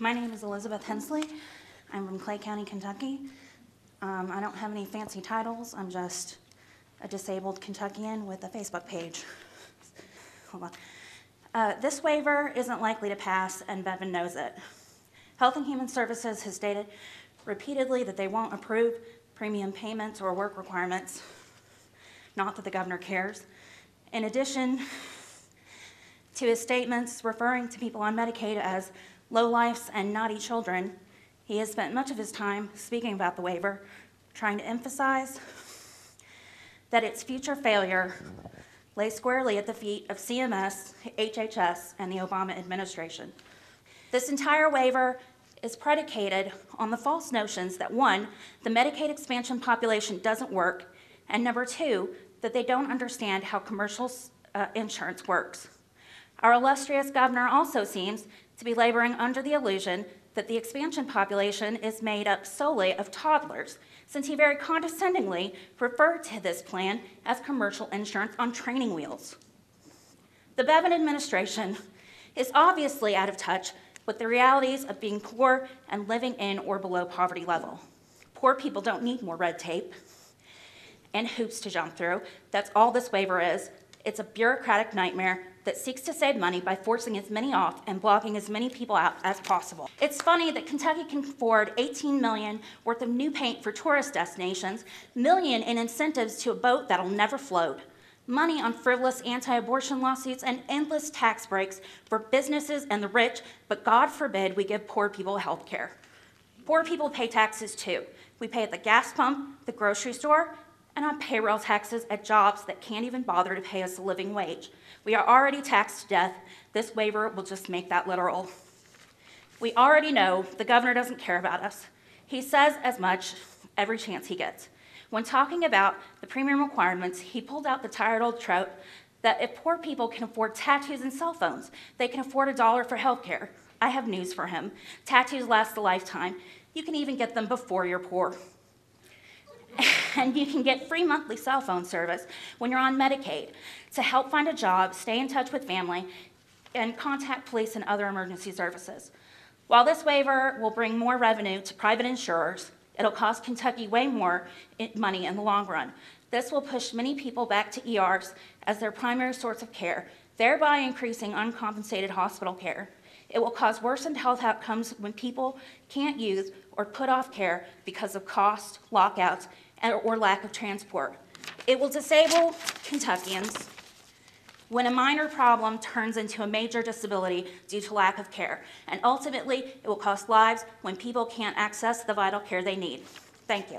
My name is Elizabeth Hensley. I'm from Clay County, Kentucky. Um, I don't have any fancy titles. I'm just a disabled Kentuckian with a Facebook page. Hold on. Uh, this waiver isn't likely to pass, and Bevin knows it. Health and Human Services has stated repeatedly that they won't approve premium payments or work requirements. Not that the governor cares. In addition to his statements referring to people on Medicaid as lowlifes and naughty children, he has spent much of his time speaking about the waiver, trying to emphasize that its future failure lay squarely at the feet of CMS, HHS, and the Obama administration. This entire waiver is predicated on the false notions that one, the Medicaid expansion population doesn't work, and number two, that they don't understand how commercial uh, insurance works. Our illustrious governor also seems to be laboring under the illusion that the expansion population is made up solely of toddlers, since he very condescendingly referred to this plan as commercial insurance on training wheels. The Bevin administration is obviously out of touch with the realities of being poor and living in or below poverty level. Poor people don't need more red tape and hoops to jump through. That's all this waiver is. It's a bureaucratic nightmare that seeks to save money by forcing as many off and blocking as many people out as possible. It's funny that Kentucky can afford 18 million worth of new paint for tourist destinations, million in incentives to a boat that'll never float, money on frivolous anti-abortion lawsuits and endless tax breaks for businesses and the rich, but God forbid we give poor people health care. Poor people pay taxes too. We pay at the gas pump, the grocery store, and on payroll taxes at jobs that can't even bother to pay us a living wage. We are already taxed to death. This waiver will just make that literal. We already know the governor doesn't care about us. He says as much every chance he gets. When talking about the premium requirements, he pulled out the tired old trope that if poor people can afford tattoos and cell phones, they can afford a dollar for health care. I have news for him. Tattoos last a lifetime. You can even get them before you're poor and you can get free monthly cell phone service when you're on Medicaid to help find a job, stay in touch with family, and contact police and other emergency services. While this waiver will bring more revenue to private insurers, it'll cost Kentucky way more money in the long run. This will push many people back to ERs as their primary source of care, thereby increasing uncompensated hospital care. It will cause worsened health outcomes when people can't use or put off care because of cost, lockouts, or lack of transport. It will disable Kentuckians when a minor problem turns into a major disability due to lack of care. And ultimately, it will cost lives when people can't access the vital care they need. Thank you.